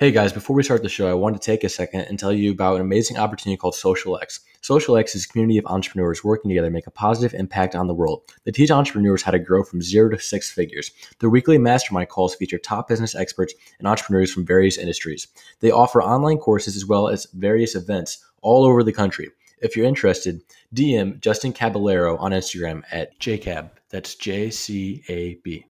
Hey guys, before we start the show, I wanted to take a second and tell you about an amazing opportunity called Social X. Social X is a community of entrepreneurs working together to make a positive impact on the world. They teach entrepreneurs how to grow from zero to six figures. Their weekly mastermind calls feature top business experts and entrepreneurs from various industries. They offer online courses as well as various events all over the country. If you're interested, DM Justin Caballero on Instagram at JCAB. That's J C A B.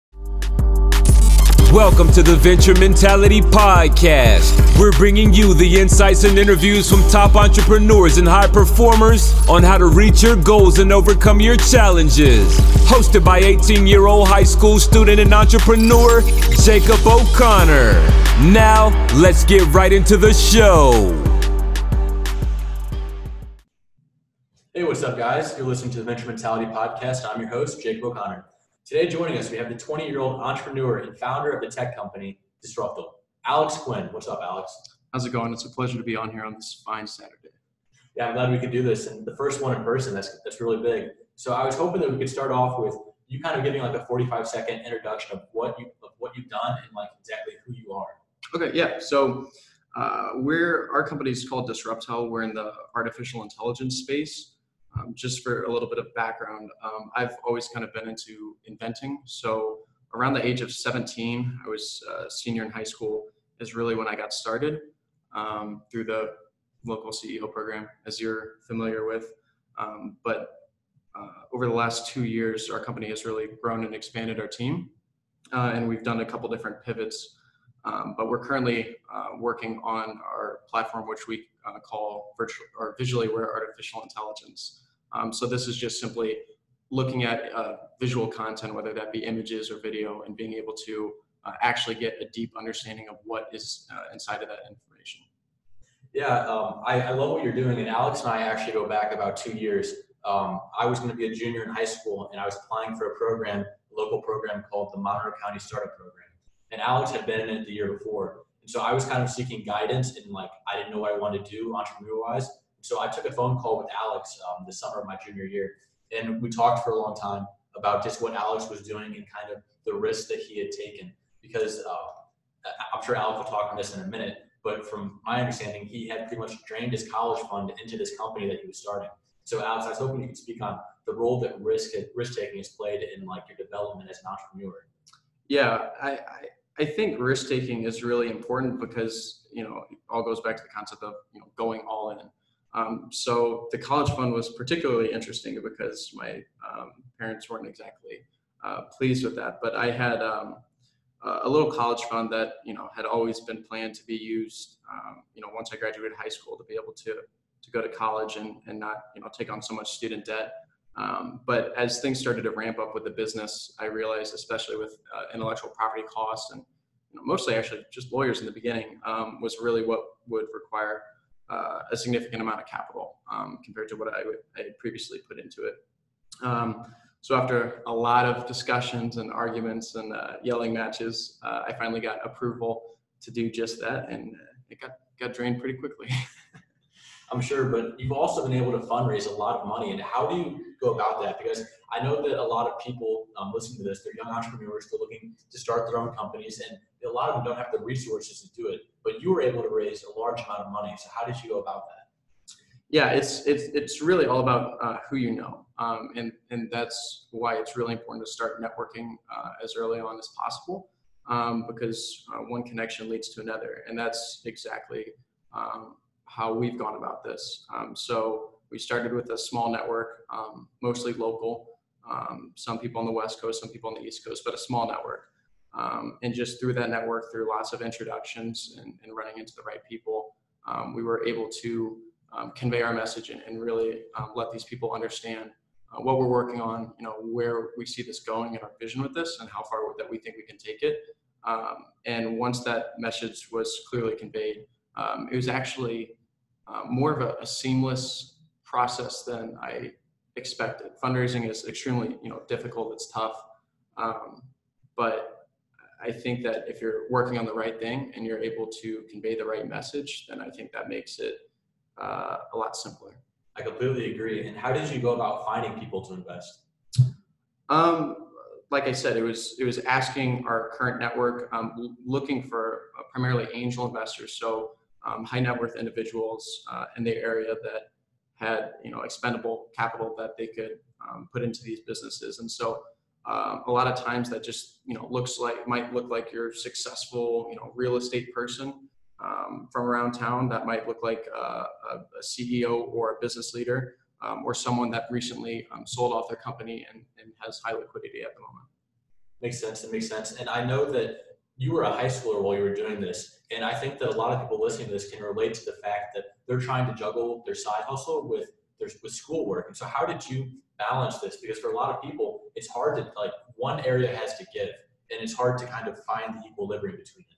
Welcome to the Venture Mentality Podcast. We're bringing you the insights and interviews from top entrepreneurs and high performers on how to reach your goals and overcome your challenges. Hosted by 18 year old high school student and entrepreneur, Jacob O'Connor. Now, let's get right into the show. Hey, what's up, guys? You're listening to the Venture Mentality Podcast. I'm your host, Jacob O'Connor. Today, joining us, we have the 20 year old entrepreneur and founder of the tech company Disruptel, Alex Quinn. What's up, Alex? How's it going? It's a pleasure to be on here on this fine Saturday. Yeah, I'm glad we could do this. And the first one in person, that's, that's really big. So I was hoping that we could start off with you kind of giving like a 45 second introduction of what you of what you've done and like exactly who you are. Okay, yeah. So uh, we're our company is called Disruptel. We're in the artificial intelligence space. Um, just for a little bit of background, um, I've always kind of been into inventing. So around the age of 17, I was a senior in high school, is really when I got started um, through the local CEO program, as you're familiar with. Um, but uh, over the last two years, our company has really grown and expanded our team. Uh, and we've done a couple different pivots. Um, but we're currently uh, working on our platform, which we uh, call virtual or visually aware artificial intelligence. Um, so this is just simply looking at uh, visual content, whether that be images or video, and being able to uh, actually get a deep understanding of what is uh, inside of that information. Yeah, um, I, I, love what you're doing. And Alex and I actually go back about two years. Um, I was going to be a junior in high school, and I was applying for a program, a local program called the Monroe County Startup Program. And Alex had been in it the year before. And so I was kind of seeking guidance, and like I didn't know what I wanted to do entrepreneur wise. So I took a phone call with Alex um, the summer of my junior year, and we talked for a long time about just what Alex was doing and kind of the risks that he had taken. Because uh, I'm sure Alex will talk on this in a minute, but from my understanding, he had pretty much drained his college fund into this company that he was starting. So Alex, I was hoping you could speak on the role that risk risk taking has played in like your development as an entrepreneur. Yeah, I, I, I think risk taking is really important because you know all goes back to the concept of you know going all in. Um, so the college fund was particularly interesting because my um, parents weren't exactly uh, pleased with that. But I had um, a little college fund that you know had always been planned to be used. Um, you know, once I graduated high school, to be able to to go to college and and not you know take on so much student debt. Um, but as things started to ramp up with the business, I realized, especially with uh, intellectual property costs and you know, mostly actually just lawyers in the beginning, um, was really what would require uh, a significant amount of capital um, compared to what I, I, had previously put into it. Um, so after a lot of discussions and arguments and uh, yelling matches, uh, I finally got approval to do just that, and uh, it got got drained pretty quickly. I'm sure, but you've also been able to fundraise a lot of money. And how do you go about that? Because I know that a lot of people um, listening to this, they're young entrepreneurs, they're looking to start their own companies, and a lot of them don't have the resources to do it. But you were able to raise a large amount of money. So how did you go about that? Yeah, it's it's it's really all about uh, who you know, um, and and that's why it's really important to start networking uh, as early on as possible, um, because uh, one connection leads to another, and that's exactly um, how we've gone about this. Um, so we started with a small network, um, mostly local. Um, some people on the West Coast, some people on the East Coast, but a small network. Um, and just through that network, through lots of introductions and, and running into the right people, um, we were able to um, convey our message and, and really let these people understand uh, what we're working on, you know, where we see this going and our vision with this and how far that we think we can take it. and once that message was clearly conveyed, it was actually uh, more of a, a, seamless process than I expected. Fundraising is extremely, you know, difficult. It's tough, um, but I think that if you're working on the right thing and you're able to convey the right message, then I think that makes it uh, a lot simpler. I completely agree. And how did you go about finding people to invest? Um, like I said, it was it was asking our current network, um, looking for uh, primarily angel investors, so um, high net worth individuals uh, in the area that had you know expendable capital that they could um, put into these businesses, and so. Um, a lot of times that just you know looks like might look like you're successful you know real estate person um, from around town that might look like uh, a, CEO or a business leader um, or someone that recently um, sold off their company and, and has high liquidity at the moment. Makes sense. It makes sense. And I know that you were a high schooler while you were doing this. And I think that a lot of people listening to this can relate to the fact that they're trying to juggle their side hustle with their with schoolwork. And so how did you balance this? Because for a lot of people, it's hard to like one area has to give and it's hard to kind of find the equilibrium between it.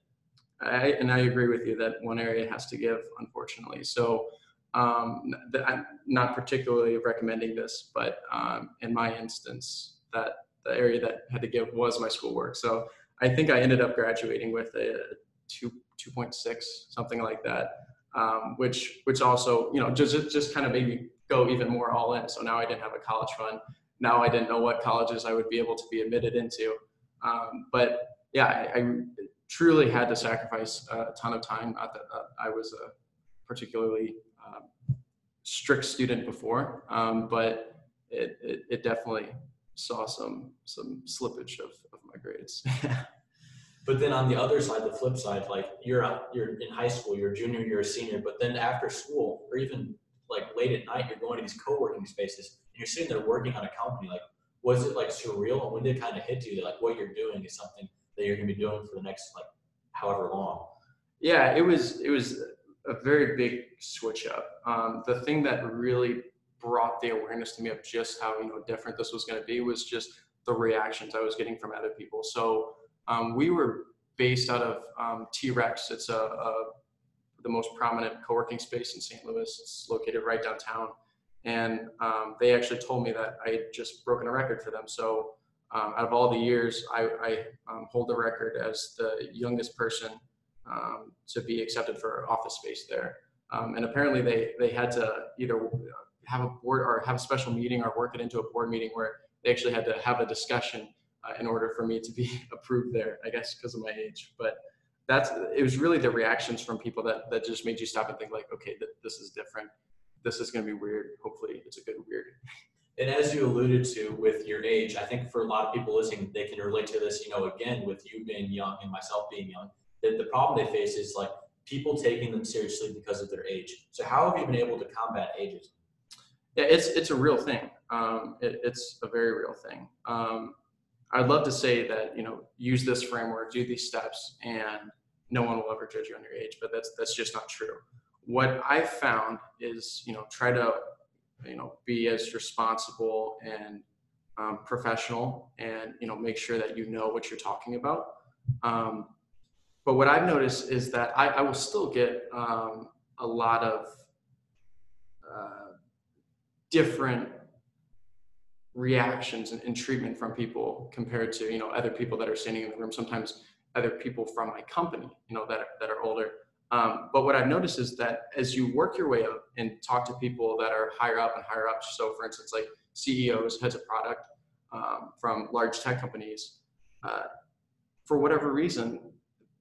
I, and I agree with you that one area has to give, unfortunately. So um, I'm not particularly recommending this, but um, in my instance, that the area that had to give was my schoolwork. So I think I ended up graduating with a two two point six, something like that, um, which which also you know just just kind of made me go even more all in. So now I didn't have a college fund. Now I didn't know what colleges I would be able to be admitted into. Um, but yeah, I, I, truly had to sacrifice a ton of time. Not that uh, I was a particularly um, strict student before, um, but it, it, it, definitely saw some some slippage of, of my grades. but then on the other side, the flip side, like you're you're in high school, you're a junior, you're a senior, but then after school or even like late at night, you're going to these co-working spaces and you're sitting there working on a company. Like, was it like surreal? And when did it kind of hit you that like what you're doing is something that you're going to be doing for the next like however long? Yeah, it was it was a very big switch up. Um, the thing that really brought the awareness to me of just how you know different this was going to be was just the reactions I was getting from other people. So um, we were based out of um, T-Rex. It's a, a, the most prominent co-working space in St. Louis. It's located right downtown, and um, they actually told me that I had just broken a record for them. So um, out of all the years, I, I um, hold the record as the youngest person um, to be accepted for office space there. Um, and apparently they, they had to either have a board or have a special meeting or work it into a board meeting where they actually had to have a discussion uh, in order for me to be approved there, I guess because of my age. But that's, it was really the reactions from people that, that just made you stop and think like, okay, th- this is different. This is going to be weird. Hopefully it's a good weird. And as you alluded to with your age, I think for a lot of people listening, they can relate to this, you know, again, with you being young and myself being young the, the problem they face is like people taking them seriously because of their age. So how have you been able to combat ageism? Yeah, it's it's a real thing. Um, it, it's a very real thing. Um, I'd love to say that you know use this framework, do these steps, and no one will ever judge you on your age. But that's that's just not true. What I've found is you know try to you know be as responsible and um, professional, and you know make sure that you know what you're talking about. Um, but what I've noticed is that I, I will still get um, a lot of uh, different reactions and, and, treatment from people compared to you know other people that are standing in the room. Sometimes other people from my company, you know, that that are older. Um, but what I've noticed is that as you work your way up and talk to people that are higher up and higher up, so for instance, like CEOs, heads of product um, from large tech companies, uh, for whatever reason,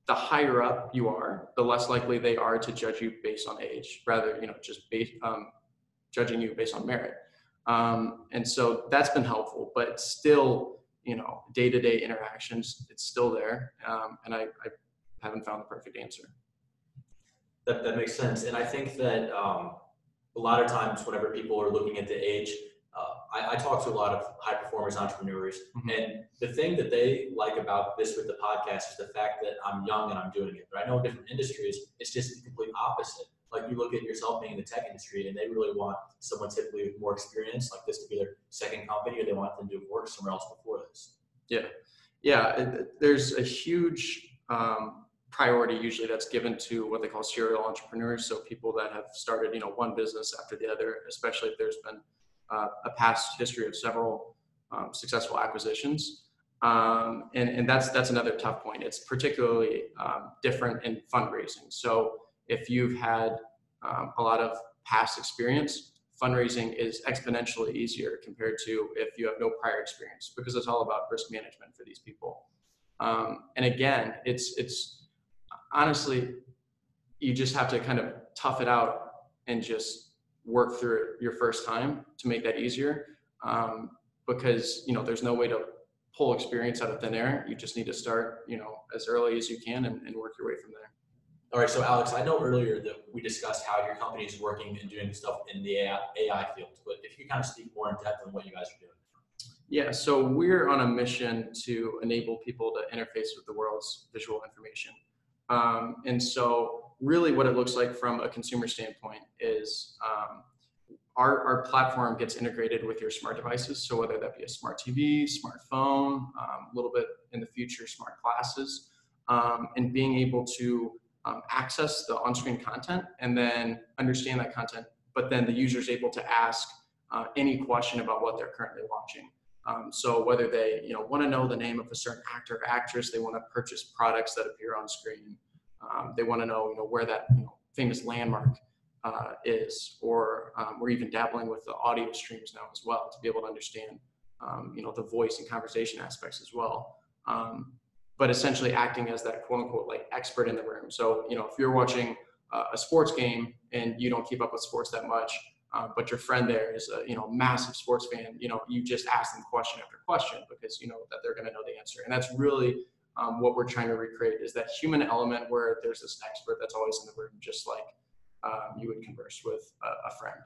the higher up you are, the less likely they are to judge you based on age, rather, you know, just based, um, judging you based on merit. Um, and so that's been helpful, but still, you know, day-to-day interactions, it's still there. Um, and I, I, haven't found the perfect answer. That, that makes sense. And I think that um, a lot of times whenever people are looking at the age, uh, I, I, talk to a lot of high performers, entrepreneurs, mm-hmm. and the thing that they like about this with the podcast is the fact that I'm young and I'm doing it. But I know in different industries, it's just the complete opposite. Like you look at yourself being in the tech industry, and they really want someone typically with more experience, like this, to be their second company, or they want them to work somewhere else before this. Yeah, yeah. There's a huge um, priority usually that's given to what they call serial entrepreneurs. So people that have started, you know, one business after the other, especially if there's been uh, a past history of several um, successful acquisitions. Um, and, and that's that's another tough point. It's particularly um, different in fundraising. So if you've had um, a lot of past experience, fundraising is exponentially easier compared to if you have no prior experience because it's all about risk management for these people. Um, and again, it's it's honestly you just have to kind of tough it out and just work through it your first time to make that easier. Um, because you know there's no way to pull experience out of thin air. You just need to start, you know, as early as you can and, and work your way from there. All right, so Alex, I know earlier that we discussed how your company is working and doing stuff in the AI, AI field, but if you kind of speak more in depth on what you guys are doing. Yeah, so we're on a mission to enable people to interface with the world's visual information. Um, and so, really, what it looks like from a consumer standpoint is um, our, our platform gets integrated with your smart devices. So whether that be a smart TV, smartphone, um, a little bit in the future, smart glasses, um, and being able to um, access the on-screen content and then understand that content, but then the user is able to ask uh, any question about what they're currently watching. Um, so whether they you know want to know the name of a certain actor or actress, they want to purchase products that appear on screen, um, they want to know you know where that you know, famous landmark uh, is, or um, we're even dabbling with the audio streams now as well to be able to understand, um, you know, the voice and conversation aspects as well. Um, but essentially acting as that quote unquote like expert in the room. So, you know, if you're watching uh, a sports game and you don't keep up with sports that much, uh, but your friend there is a you know massive sports fan, you know, you just ask them question after question because you know that they're going to know the answer, and that's really um, what we're trying to recreate is that human element where there's this expert that's always in the room, just like um, you would converse with a, a, friend.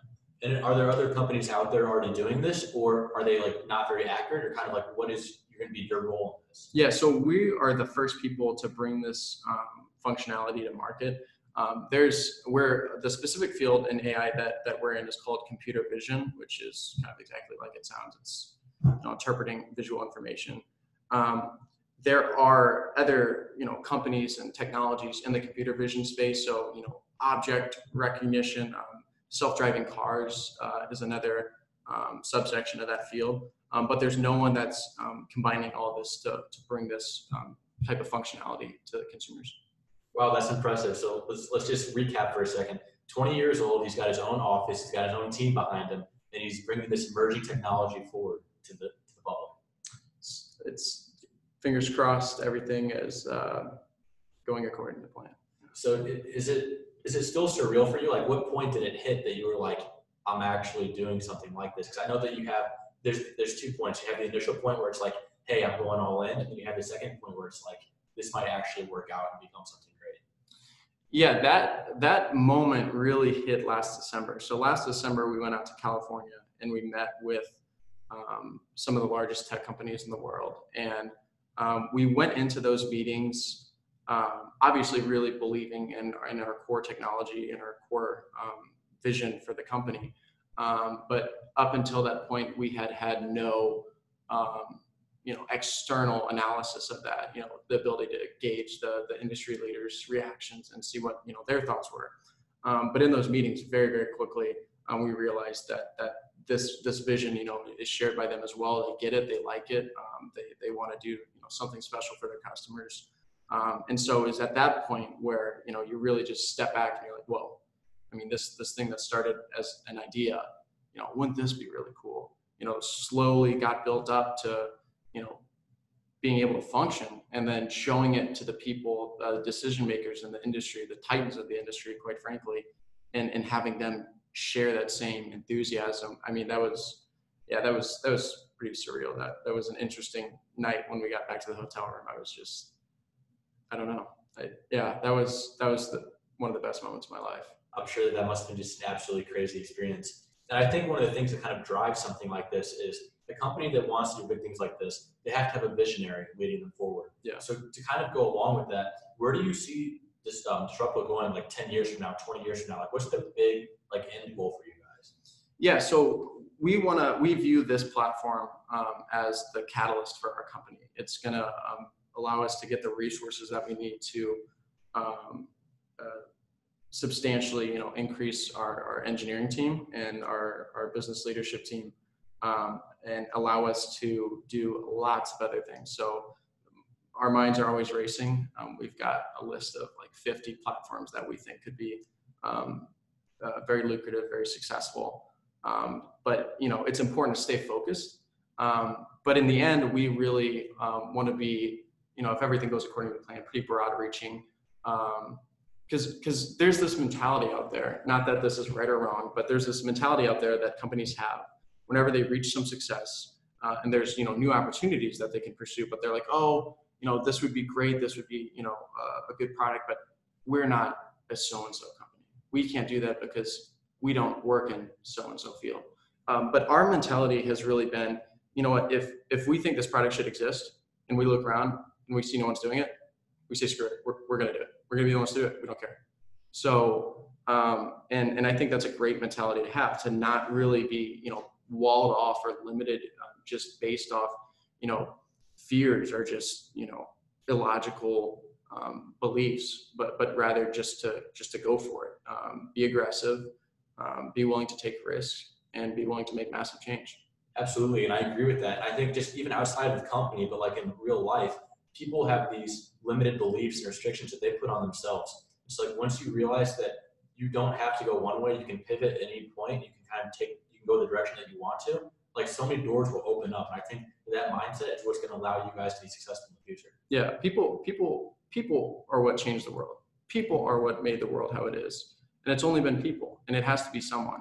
And are there other companies out there already doing this, or are they like not very accurate, or kind of like what is going to be your role in this? Yeah, so we are the first people to bring this um, functionality to market. Um, there's where the specific field in AI that that we're in is called computer vision, which is kind of exactly like it sounds. It's you know, interpreting visual information. Um, there are other you know companies and technologies in the computer vision space. So you know object recognition. Um, self-driving cars uh, is another um, subsection of that field. Um, but there's no one that's um, combining all this to, to bring this um, type of functionality to the consumers. Wow, that's impressive. So let's, let's just recap for a second. 20 years old, he's got his own office, he's got his own team behind him, and he's bringing this emerging technology forward to the, to the public. It's, it's fingers crossed, everything is uh, going according to plan. So is it is it still surreal for you? Like, what point did it hit that you were like, I'm actually doing something like this? Because I know that you have there's there's two points. You have the initial point where it's like, hey, I'm going all in, and then you have the second point where it's like, this might actually work out and become something great. Yeah, that that moment really hit last December. So last December we went out to California and we met with um, some of the largest tech companies in the world, and um, we went into those meetings um, obviously really believing in, in our core technology and our core um, vision for the company. Um, but up until that point, we had had no, um, you know, external analysis of that. You know, the ability to gauge the the industry leaders' reactions and see what you know their thoughts were. Um, but in those meetings, very very quickly, um, we realized that that this this vision, you know, is shared by them as well. They get it, they like it, they they want to do you know something special for their customers. Um, and so it's at that point where you know you really just step back and you're like, whoa, I mean this this thing that started as an idea, you know, wouldn't this be really cool? You know, slowly got built up to you know being able to function and then showing it to the people, uh, the decision makers in the industry, the titans of the industry, quite frankly, and and having them share that same enthusiasm. I mean, that was yeah, that was that was pretty surreal. That that was an interesting night when we got back to the hotel room. I was just I don't know. I, yeah, that was that was the, one of the best moments of my life. I'm sure that, that must have been just an absolutely crazy experience. And I think one of the things that kind of drives something like this is the company that wants to do big things like this, they have to have a visionary leading them forward. Yeah. So to kind of go along with that, where do you see this um, going like 10 years from now, 20 years from now? Like what's the big like end goal for you guys? Yeah, so we want to, we view this platform um, as the catalyst for our company. It's going to um, allow us to get the resources that we need to um, uh, substantially, you know, increase our, our engineering team and our, our business leadership team um, and allow us to do lots of other things. So our minds are always racing. Um, we've got a list of like 50 platforms that we think could be um, uh, very lucrative, very successful. Um, but you know, it's important to stay focused. Um, but in the end, we really um, want to be, you know, if everything goes according to plan, pretty broad reaching. Because because there's this mentality out there, not that this is right or wrong, but there's this mentality out there that companies have whenever they reach some success, uh, and there's you know new opportunities that they can pursue, but they're like, oh, you know, this would be great, this would be you know uh, a good product, but we're not a so and so company. We can't do that because we don't work in so and so field. Um, but our mentality has really been, you know what, if if we think this product should exist and we look around and we see no one's doing it, we say screw it, we're, we're gonna do it. We're gonna be the ones to do it. We don't care. So um, and and I think that's a great mentality to have to not really be you know walled off or limited uh, just based off you know fears or just you know illogical um, beliefs, but but rather just to just to go for it, um, be aggressive, um, be willing to take risks, and be willing to make massive change. Absolutely, and I agree with that. I think just even outside of the company, but like in real life, people have these limited beliefs and restrictions that they put on themselves. It's like once you realize that you don't have to go one way, you can pivot at any point. You can kind of take, you can go the direction that you want to. Like so many doors will open up, and I think that mindset is what's going to allow you guys to be successful in the future. Yeah, people, people, people are what changed the world. People are what made the world how it is, and it's only been people, and it has to be someone.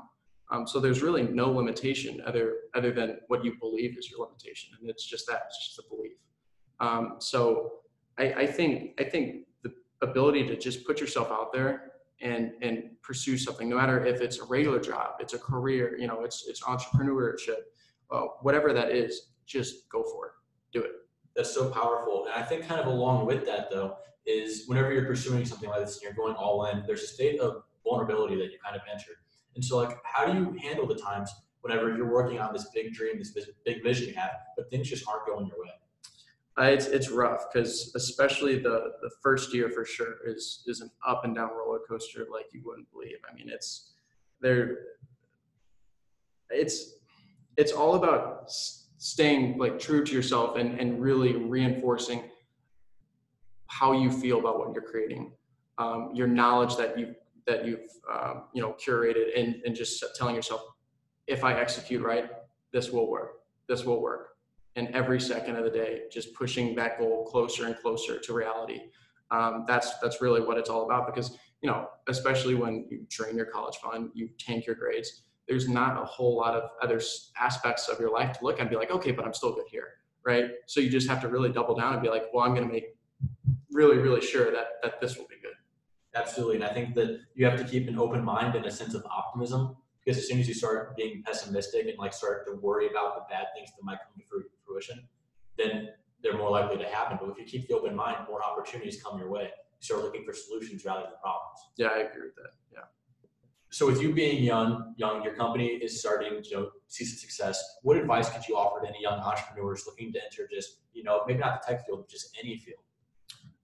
Um, so there's really no limitation other other than what you believe is your limitation, and it's just that it's just a belief. Um, so I, I think I think the ability to just put yourself out there and and pursue something, no matter if it's a regular job, it's a career, you know, it's it's entrepreneurship, uh, whatever that is, just go for it, do it. That's so powerful, and I think kind of along with that though is whenever you're pursuing something like this and you're going all in, there's a state of vulnerability that you kind of enter and so, like, how do you handle the times whenever you're working on this big dream, this big vision you have, but things just aren't going your way? Uh, it's it's rough because especially the the first year for sure is is an up and down roller coaster like you wouldn't believe. I mean, it's there. It's it's all about staying like true to yourself and and really reinforcing how you feel about what you're creating, um, your knowledge that you that you've um, you know curated and, and just telling yourself if i execute right this will work this will work and every second of the day just pushing that goal closer and closer to reality um, that's that's really what it's all about because you know especially when you drain your college fund you tank your grades there's not a whole lot of other aspects of your life to look at and be like okay but i'm still good here right so you just have to really double down and be like well i'm going to make really really sure that that this will be good Absolutely. And I think that you have to keep an open mind and a sense of optimism because as soon as you start being pessimistic and like start to worry about the bad things that might come to fruition, then they're more likely to happen. But if you keep the open mind, more opportunities come your way. You start looking for solutions rather than problems. Yeah, I agree with that. Yeah. So with you being young, young, your company is starting, you know, see some success. What advice could you offer to any young entrepreneurs looking to enter just, you know, maybe not the tech field, but just any field?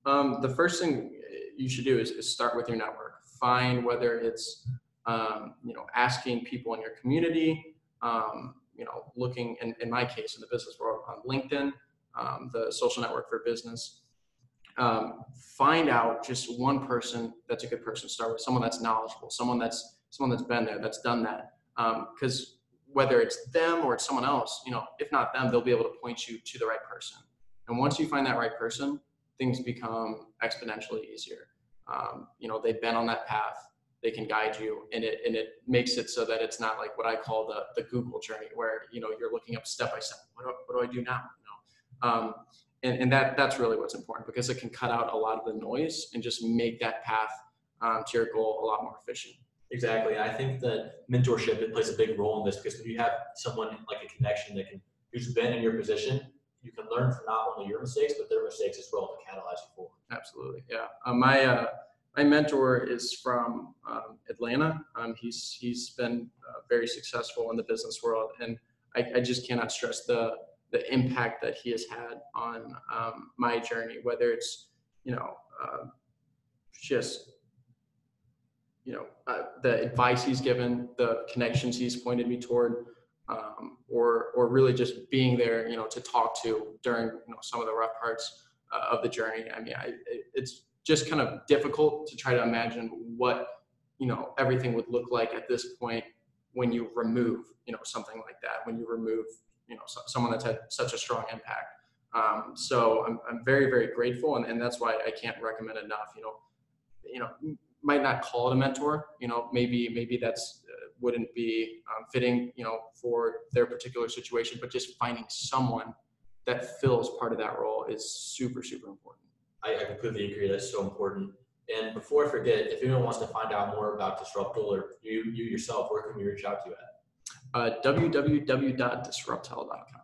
Um, the first thing you should do is, is start with your network. Find whether it's um, you know asking people in your community, um, you know looking in, in my case in the business world on LinkedIn, um, the social network for business. Um, find out just one person that's a good person to start with, someone that's knowledgeable, someone that's someone that's been there, that's done that. Because um, whether it's them or it's someone else, you know, if not them, they'll be able to point you to the right person. And once you find that right person, things become exponentially easier. Um, you know, they've been on that path. They can guide you, and it and it makes it so that it's not like what I call the the Google journey, where you know you're looking up step by step. What do, what do I do now? You know, um, and and that that's really what's important because it can cut out a lot of the noise and just make that path um, to your goal a lot more efficient. Exactly. I think that mentorship it plays a big role in this because when you have someone like a connection that can who's been in your position you can learn from not only your mistakes but their mistakes as well to catalyze you forward. Absolutely, yeah. Uh, my uh, my mentor is from um, Atlanta. Um, he's he's been uh, very successful in the business world, and I, I, just cannot stress the the impact that he has had on um, my journey. Whether it's you know um, just you know uh, the advice he's given, the connections he's pointed me toward um, or or really just being there, you know, to talk to during you know some of the rough parts uh, of the journey. I mean, I, it's just kind of difficult to try to imagine what you know everything would look like at this point when you remove, you know, something like that, when you remove, you know, so, someone that's had such a strong impact. Um, so I'm, I'm very, very grateful. And, and that's why I can't recommend enough, you know, you know, might not call it a mentor, you know, maybe, maybe that's, uh, wouldn't be um, fitting, you know, for their particular situation, but just finding someone that fills part of that role is super, super important. I, I completely agree. That's so important. And before I forget, if anyone wants to find out more about Disruptel or you, you yourself, where can we reach out to you at? Uh, www.disruptel.com.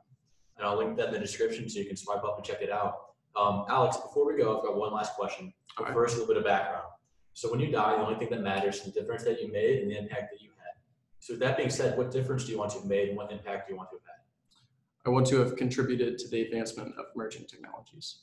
And I'll link that in the description so you can swipe up and check it out. Um, Alex, before we go, I've got one last question. All right. first, a little bit of background. So when you die, the only thing that matters is the difference that you made and the impact that you had. So with that being said, what difference do you want to have made and what impact do you want to have had? I want to have contributed to the advancement of emerging technologies.